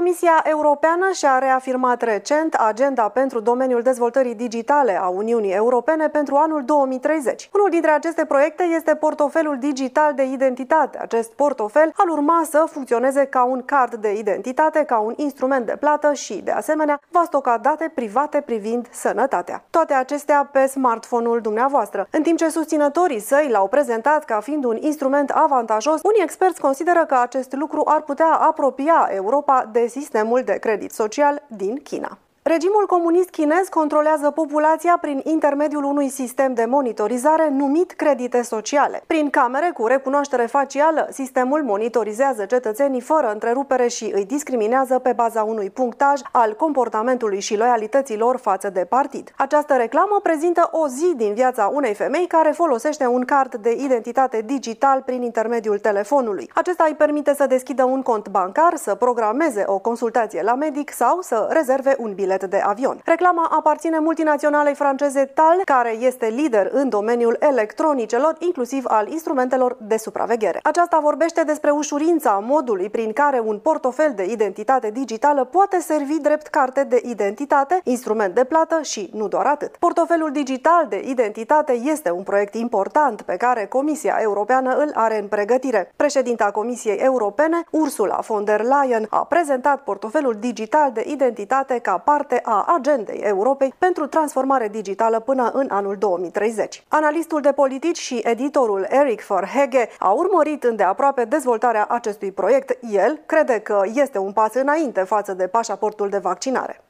Comisia Europeană și-a reafirmat recent agenda pentru domeniul dezvoltării digitale a Uniunii Europene pentru anul 2030. Unul dintre aceste proiecte este portofelul digital de identitate. Acest portofel ar urma să funcționeze ca un card de identitate, ca un instrument de plată și, de asemenea, va stoca date private privind sănătatea. Toate acestea pe smartphone-ul dumneavoastră. În timp ce susținătorii săi l-au prezentat ca fiind un instrument avantajos, unii experți consideră că acest lucru ar putea apropia Europa de sistemul de credit social din China. Regimul comunist chinez controlează populația prin intermediul unui sistem de monitorizare numit credite sociale. Prin camere cu recunoaștere facială, sistemul monitorizează cetățenii fără întrerupere și îi discriminează pe baza unui punctaj al comportamentului și loialității lor față de partid. Această reclamă prezintă o zi din viața unei femei care folosește un card de identitate digital prin intermediul telefonului. Acesta îi permite să deschidă un cont bancar, să programeze o consultație la medic sau să rezerve un bilet bilet de avion. Reclama aparține multinaționalei franceze TAL, care este lider în domeniul electronicelor, inclusiv al instrumentelor de supraveghere. Aceasta vorbește despre ușurința modului prin care un portofel de identitate digitală poate servi drept carte de identitate, instrument de plată și nu doar atât. Portofelul digital de identitate este un proiect important pe care Comisia Europeană îl are în pregătire. Președinta Comisiei Europene, Ursula von der Leyen, a prezentat portofelul digital de identitate ca parte parte a agendei Europei pentru transformare digitală până în anul 2030. Analistul de politici și editorul Eric Verhege a urmărit îndeaproape dezvoltarea acestui proiect. El crede că este un pas înainte față de pașaportul de vaccinare.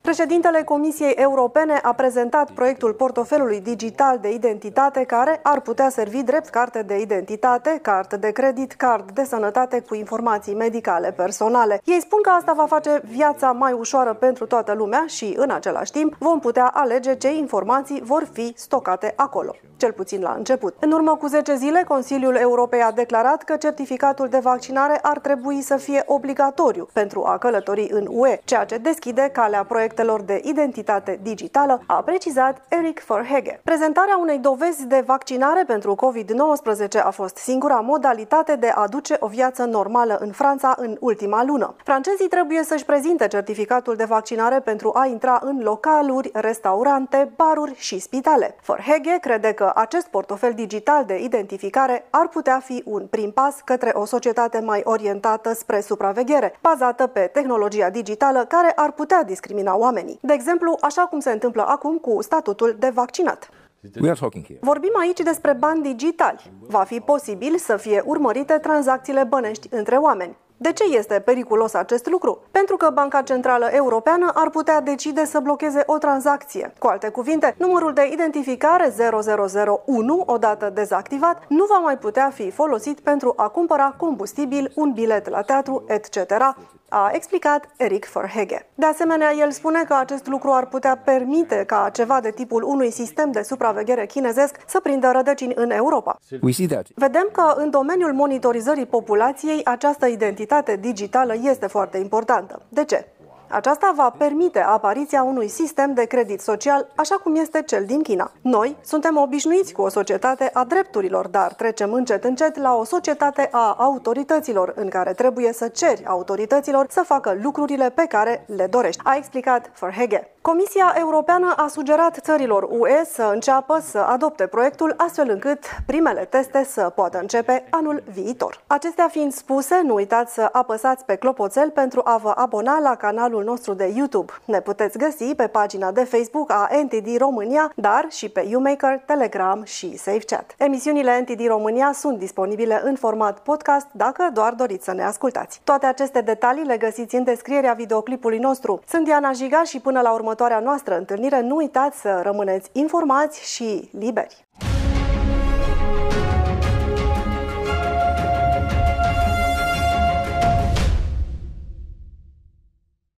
Președintele Comisiei Europene a prezentat proiectul portofelului digital de identitate care ar putea servi drept carte de identitate, carte de credit, card de sănătate cu informații medicale personale. Ei spun că asta va face viața mai ușoară pentru toată lumea și, în același timp, vom putea alege ce informații vor fi stocate acolo cel puțin la început. În urmă cu 10 zile, Consiliul Europei a declarat că certificatul de vaccinare ar trebui să fie obligatoriu pentru a călători în UE, ceea ce deschide calea proiectelor de identitate digitală, a precizat Eric Verhege. Prezentarea unei dovezi de vaccinare pentru COVID-19 a fost singura modalitate de a duce o viață normală în Franța în ultima lună. Francezii trebuie să-și prezinte certificatul de vaccinare pentru a intra în localuri, restaurante, baruri și spitale. Verhege crede că acest portofel digital de identificare ar putea fi un prim pas către o societate mai orientată spre supraveghere, bazată pe tehnologia digitală care ar putea discrimina oamenii. De exemplu, așa cum se întâmplă acum cu statutul de vaccinat. Vorbim aici despre bani digitali. Va fi posibil să fie urmărite tranzacțiile bănești între oameni. De ce este periculos acest lucru? Pentru că Banca Centrală Europeană ar putea decide să blocheze o tranzacție. Cu alte cuvinte, numărul de identificare 0001, odată dezactivat, nu va mai putea fi folosit pentru a cumpăra combustibil, un bilet la teatru, etc., a explicat Eric Verhege. De asemenea, el spune că acest lucru ar putea permite ca ceva de tipul unui sistem de supraveghere chinezesc să prindă rădăcini în Europa. Vedem că în domeniul monitorizării populației această identitate digitală este foarte importantă. De ce? Aceasta va permite apariția unui sistem de credit social, așa cum este cel din China. Noi suntem obișnuiți cu o societate a drepturilor, dar trecem încet încet la o societate a autorităților, în care trebuie să ceri autorităților să facă lucrurile pe care le dorești, a explicat Verhege. Comisia Europeană a sugerat țărilor UE să înceapă să adopte proiectul astfel încât primele teste să poată începe anul viitor. Acestea fiind spuse, nu uitați să apăsați pe clopoțel pentru a vă abona la canalul canalul nostru de YouTube. Ne puteți găsi pe pagina de Facebook a NTD România, dar și pe YouMaker, Telegram și SafeChat. Emisiunile NTD România sunt disponibile în format podcast dacă doar doriți să ne ascultați. Toate aceste detalii le găsiți în descrierea videoclipului nostru. Sunt Diana Jiga și până la următoarea noastră întâlnire nu uitați să rămâneți informați și liberi.